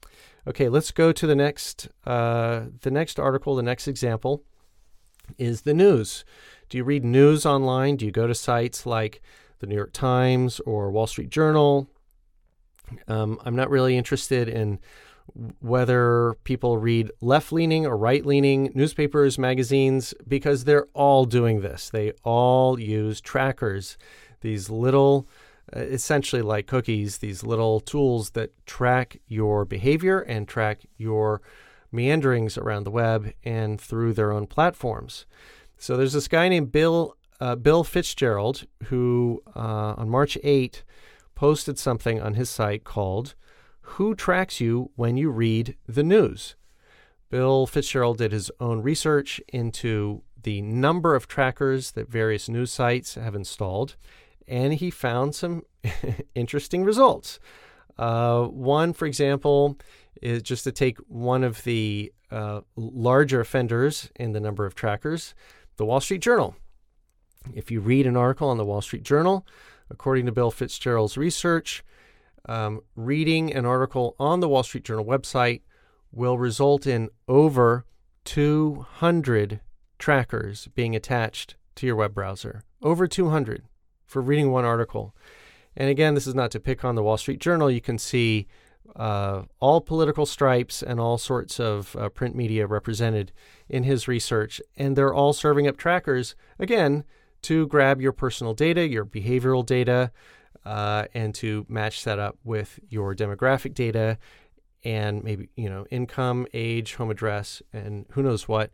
Okay, let's go to the next uh, the next article. The next example is the news. Do you read news online? Do you go to sites like the New York Times or Wall Street Journal um, I'm not really interested in whether people read left leaning or right leaning newspapers, magazines, because they're all doing this. They all use trackers, these little, uh, essentially like cookies, these little tools that track your behavior and track your meanderings around the web and through their own platforms. So there's this guy named Bill uh, Bill Fitzgerald who uh, on March 8 posted something on his site called Who Tracks You When You Read the News? Bill Fitzgerald did his own research into the number of trackers that various news sites have installed, and he found some interesting results. Uh, one, for example, is just to take one of the uh, larger offenders in the number of trackers, the Wall Street Journal. If you read an article on the Wall Street Journal, According to Bill Fitzgerald's research, um, reading an article on the Wall Street Journal website will result in over 200 trackers being attached to your web browser. Over 200 for reading one article. And again, this is not to pick on the Wall Street Journal. You can see uh, all political stripes and all sorts of uh, print media represented in his research. And they're all serving up trackers, again, to grab your personal data, your behavioral data, uh, and to match that up with your demographic data and maybe, you know, income, age, home address, and who knows what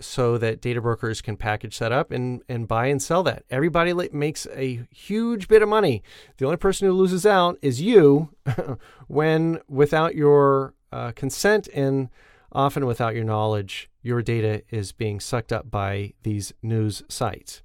so that data brokers can package that up and, and buy and sell that. Everybody makes a huge bit of money. The only person who loses out is you when, without your uh, consent and often without your knowledge, your data is being sucked up by these news sites.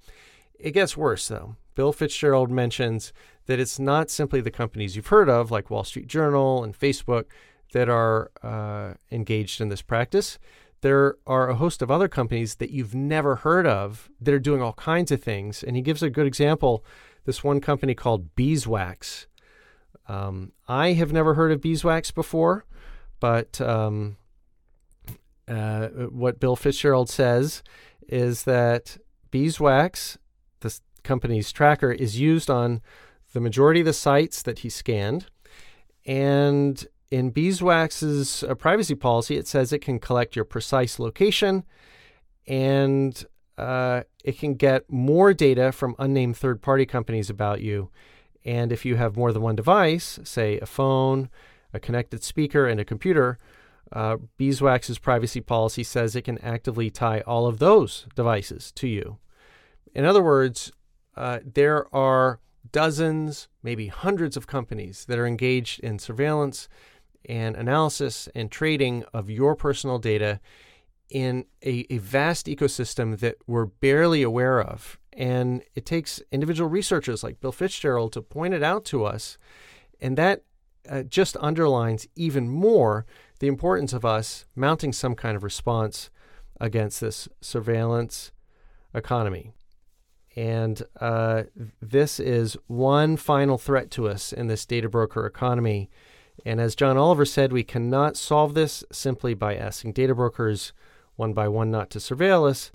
It gets worse, though. Bill Fitzgerald mentions that it's not simply the companies you've heard of, like Wall Street Journal and Facebook, that are uh, engaged in this practice there are a host of other companies that you've never heard of that are doing all kinds of things. And he gives a good example this one company called Beeswax. Um, I have never heard of beeswax before, but um, uh, what Bill Fitzgerald says is that beeswax, company's tracker, is used on the majority of the sites that he scanned. And in beeswax's uh, privacy policy, it says it can collect your precise location and uh, it can get more data from unnamed third party companies about you. And if you have more than one device, say a phone, a connected speaker, and a computer, uh, Beeswax's privacy policy says it can actively tie all of those devices to you. In other words, uh, there are dozens, maybe hundreds of companies that are engaged in surveillance and analysis and trading of your personal data in a, a, vast ecosystem that we're barely aware of. And it takes individual researchers like Bill Fitzgerald to point it out to us. And that uh, just underlines even more the importance of us mounting some kind of response against this surveillance economy. And uh, this is one final threat to us in this data broker economy and as John Oliver said, we cannot solve this simply by asking data brokers one by one not to surveil us.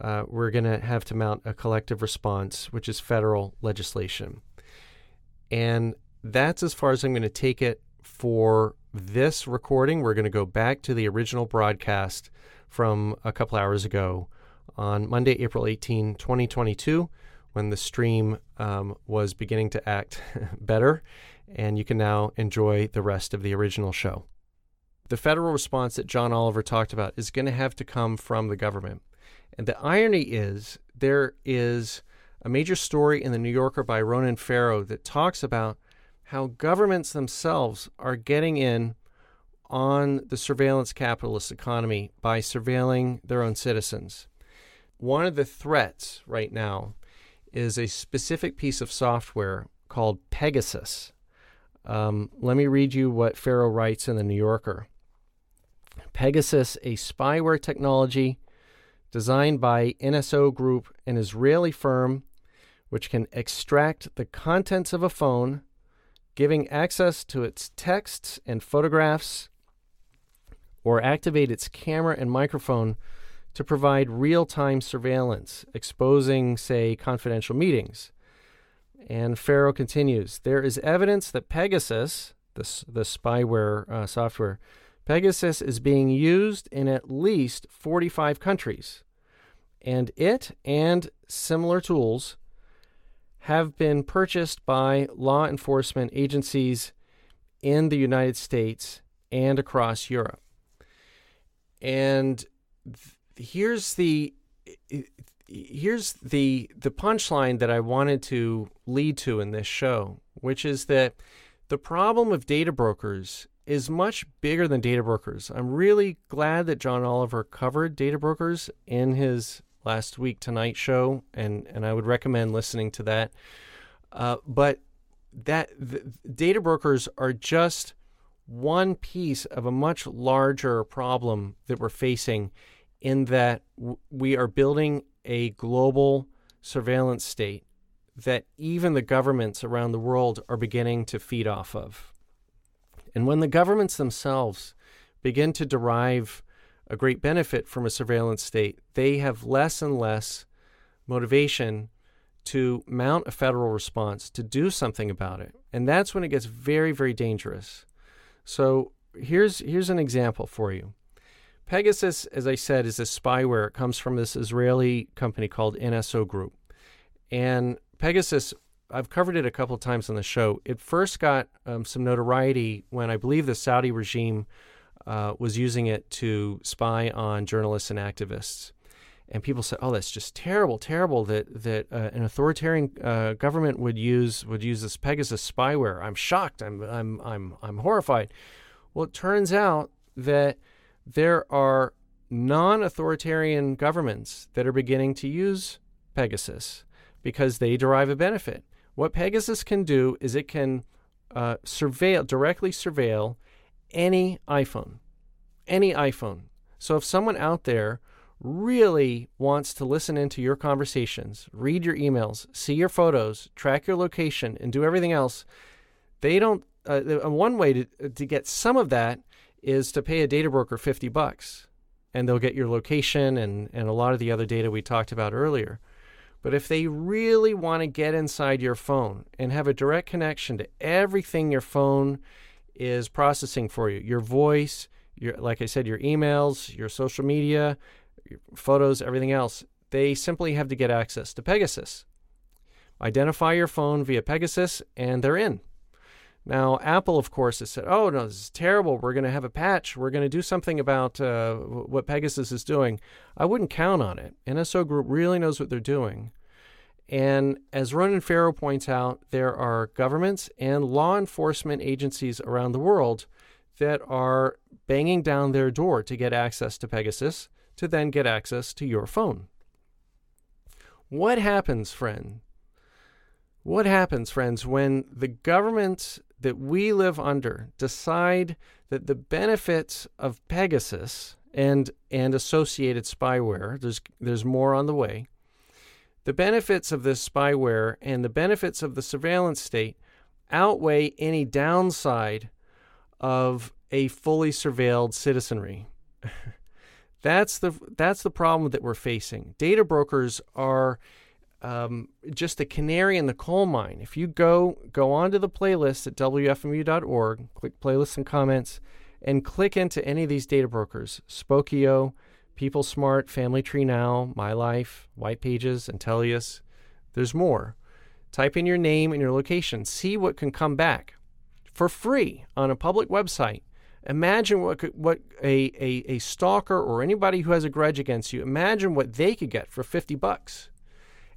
Uh, we're going to have to mount a collective response, which is federal legislation. And that's as far as I'm going to take it for this recording. We're going to go back to the original broadcast from a couple hours ago on Monday, April 18, 2022, when the stream um, was beginning to act better and you can now enjoy the rest of the original show. The federal response that John Oliver talked about is going to have to come from the government. And the irony is, there is a major story in the New Yorker by Ronan Farrow that talks about how governments themselves are getting in on the surveillance capitalist economy by surveilling their own citizens. One of the threats right now is a specific piece of software called Pegasus. Um, let me read you what Farrow writes in the New Yorker. Pegasus, a spyware technology designed by NSO Group, an Israeli firm which can extract the contents of a phone, giving access to its texts and photographs, or activate its camera and microphone to provide real time surveillance, exposing, say, confidential meetings. And Farrow continues There is evidence that Pegasus, the, the spyware uh, software, Pegasus is being used in at least 45 countries. And it and similar tools have been purchased by law enforcement agencies in the United States and across Europe. And th- here's the here's the the punchline that I wanted to lead to in this show, which is that the problem of data brokers is much bigger than data brokers. I'm really glad that John Oliver covered data brokers in his last week tonight show, and and I would recommend listening to that. Uh, but that the, data brokers are just one piece of a much larger problem that we're facing in that we are building a global surveillance state that even the governments around the world are beginning to feed off of. And when the governments themselves begin to derive a great benefit from a surveillance state, they have less and less motivation to mount a federal response to do something about it. And that's when it gets very, very dangerous. So here's here's an example for you. Pegasus, as I said, is a spyware. It comes from this Israeli company called NSO Group. And Pegasus, I've covered it a couple of times on the show. It first got um, some notoriety when I believe the Saudi regime uh, was using it to spy on journalists and activists. And people said, "Oh, that's just terrible, terrible that that uh, an authoritarian uh, government would use would use this Pegasus spyware." I'm shocked. I'm I'm I'm I'm horrified. Well, it turns out that there are non-authoritarian governments that are beginning to use Pegasus because they derive a benefit. What Pegasus can do is it can uh, surveil directly surveil any iPhone, any iPhone. So if someone out there really wants to listen into your conversations, read your emails, see your photos, track your location, and do everything else, they don't. Uh, one way to to get some of that is to pay a data broker fifty bucks, and they'll get your location and and a lot of the other data we talked about earlier. But if they really want to get inside your phone and have a direct connection to everything your phone is processing for you, your voice, your like I said, your emails, your social media, your photos, everything else, they simply have to get access to Pegasus. Identify your phone via Pegasus and they're in. Now, Apple, of course, has said, oh, no, this is terrible. We're going to have a patch. We're going to do something about uh, what Pegasus is doing. I wouldn't count on it. NSO Group really knows what they're doing. And as Ronan Farrow points out, there are governments and law enforcement agencies around the world that are banging down their door to get access to Pegasus to then get access to your phone. What happens, friend? What happens, friends, when the government that we live under decide that the benefits of Pegasus and and associated spyware, there's there's more on the way. The benefits of this spyware and the benefits of the surveillance state outweigh any downside of a fully surveilled citizenry. that's the that's the problem that we're facing. Data brokers are um, just the canary in the coal mine. If you go go onto the playlist at wfmu.org, click playlists and comments, and click into any of these data brokers, Spokeo, People Smart, Family Tree Now, My Life, White Pages, Intelius. There's more. Type in your name and your location. See what can come back for free on a public website. Imagine what could, what a, a, a stalker or anybody who has a grudge against you, imagine what they could get for 50 bucks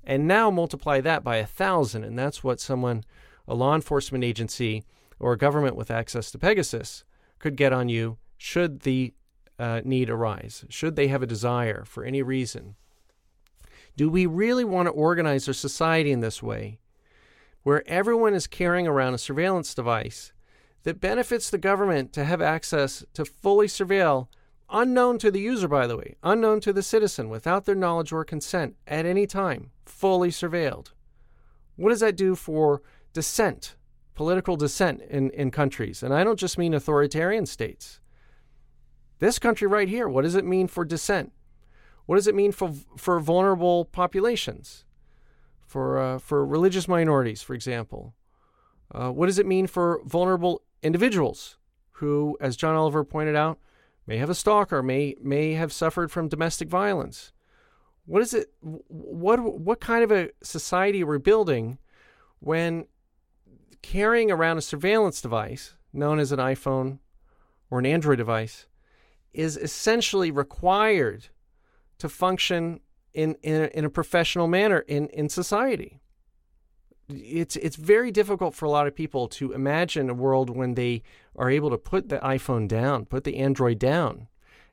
and now multiply that by a thousand, and that's what someone, a law enforcement agency or a government with access to Pegasus, could get on you should the uh, need arise, should they have a desire for any reason. Do we really want to organize our society in this way, where everyone is carrying around a surveillance device that benefits the government to have access to fully surveil unknown to the user, by the way, unknown to the citizen, without their knowledge or consent at any time, fully surveilled. What does that do for dissent, political dissent in, in countries? And I don't just mean authoritarian states. This country right here, what does it mean for dissent? What does it mean for, for vulnerable populations? For, uh, for religious minorities, for example? Uh, what does it mean for vulnerable individuals who, as John Oliver pointed out, may have a stalker, may may have suffered from domestic violence. What is it? What what kind of a society we're building when carrying around a surveillance device known as an iPhone or an Android device is essentially required to function in in a, in a professional manner in in society it's it's very difficult for a lot of people to imagine a world when they are able to put the iPhone down, put the Android down,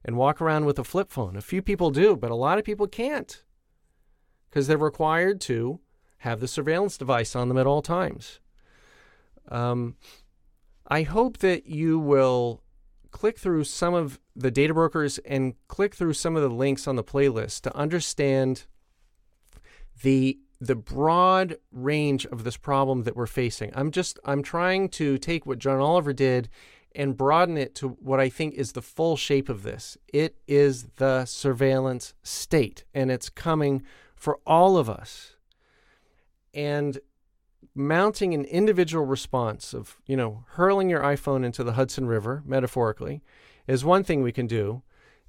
and walk around with a flip phone. A few people do, but a lot of people can't because they're required to have the surveillance device on them at all times. Um, I hope that you will click through some of the data brokers and click through some of the links on the playlist to understand the the broad range of this problem that we're facing. I'm just I'm trying to take what John Oliver did and broaden it to what I think is the full shape of this. It is the surveillance state, and it's coming for all of us. And mounting an individual response of, you know, hurling your iPhone into the Hudson River, metaphorically, is one thing we can do.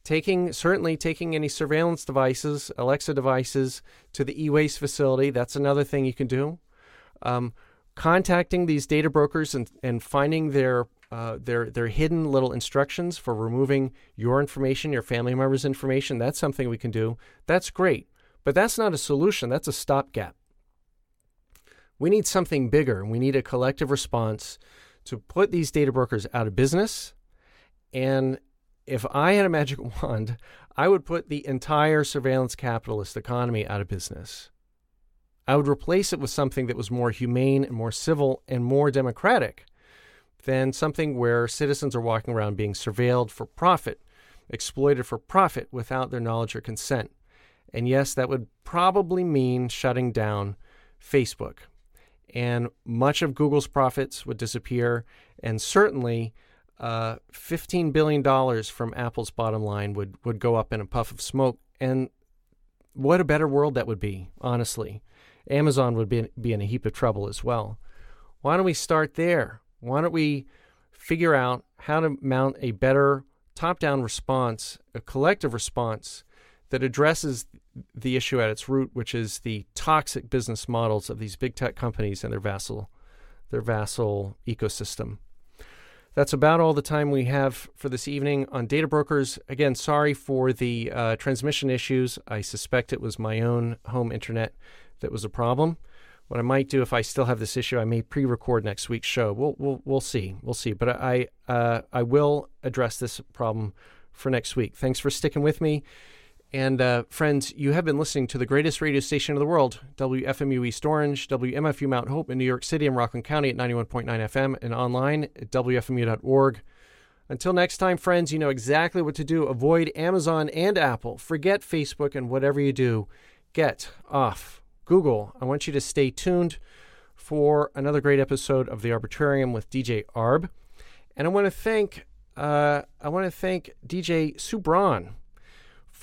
Taking certainly taking any surveillance devices, Alexa devices, to the e-waste facility, that's another thing you can do. Um, contacting these data brokers and, and finding their uh, their their hidden little instructions for removing your information, your family members' information. That's something we can do. That's great, but that's not a solution. That's a stopgap. We need something bigger. We need a collective response to put these data brokers out of business. And if I had a magic wand, I would put the entire surveillance capitalist economy out of business. I would replace it with something that was more humane and more civil and more democratic than something where citizens are walking around being surveilled for profit, exploited for profit without their knowledge or consent. And yes, that would probably mean shutting down Facebook. And much of Google's profits would disappear, and certainly uh, $15 billion from Apple's bottom line would, would go up in a puff of smoke. And what a better world that would be, honestly. Amazon would be, be in a heap of trouble as well. Why don't we start there? Why don't we figure out how to mount a better top down response, a collective response that addresses the issue at its root, which is the toxic business models of these big tech companies and their vassal, their vassal ecosystem. That's about all the time we have for this evening on Data Brokers. Again, sorry for the uh, transmission issues. I suspect it was my own home internet that was a problem. What I might do if I still have this issue, I may pre-record next week's show. We'll we'll, we'll see. We'll see. But I uh, I will address this problem for next week. Thanks for sticking with me. And uh, friends, you have been listening to the greatest radio station in the world, WFMU East Orange, WMFU Mount Hope in New York City and Rockland County at 91.9 FM and online at WFMU.org. Until next time, friends, you know exactly what to do. Avoid Amazon and Apple. Forget Facebook and whatever you do, get off Google. I want you to stay tuned for another great episode of The Arbitrarium with DJ Arb. And I want to thank uh, I want to thank DJ Subran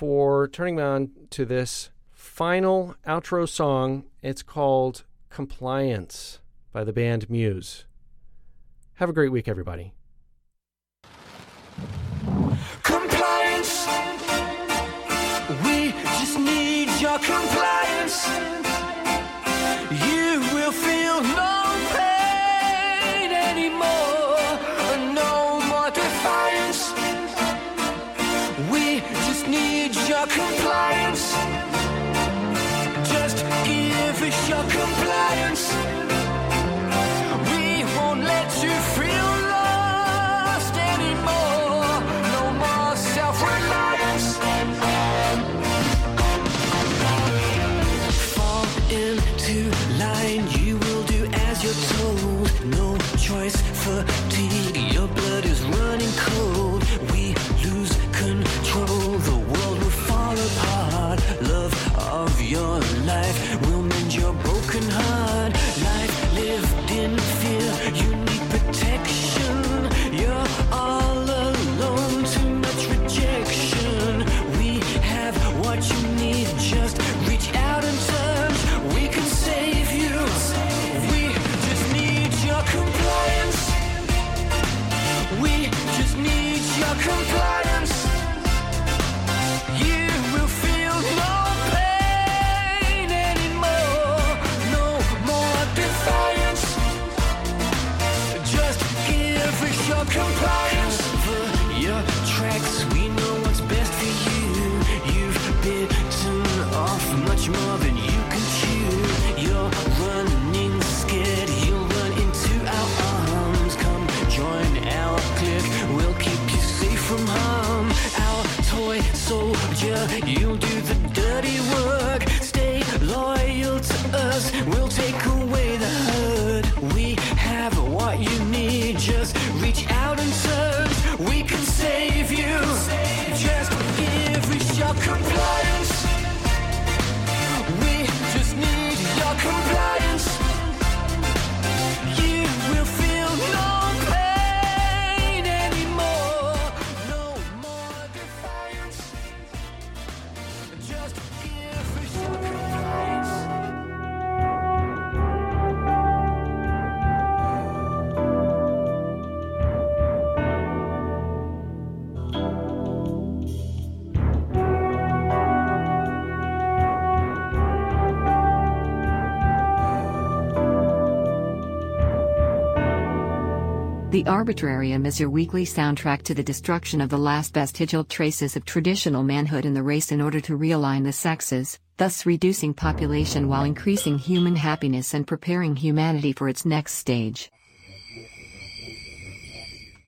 for turning me on to this final outro song. It's called Compliance by the band Muse. Have a great week, everybody. Compliance. We just need your compliance. The Arbitrarium is your weekly soundtrack to the destruction of the last vestigial traces of traditional manhood in the race in order to realign the sexes, thus reducing population while increasing human happiness and preparing humanity for its next stage.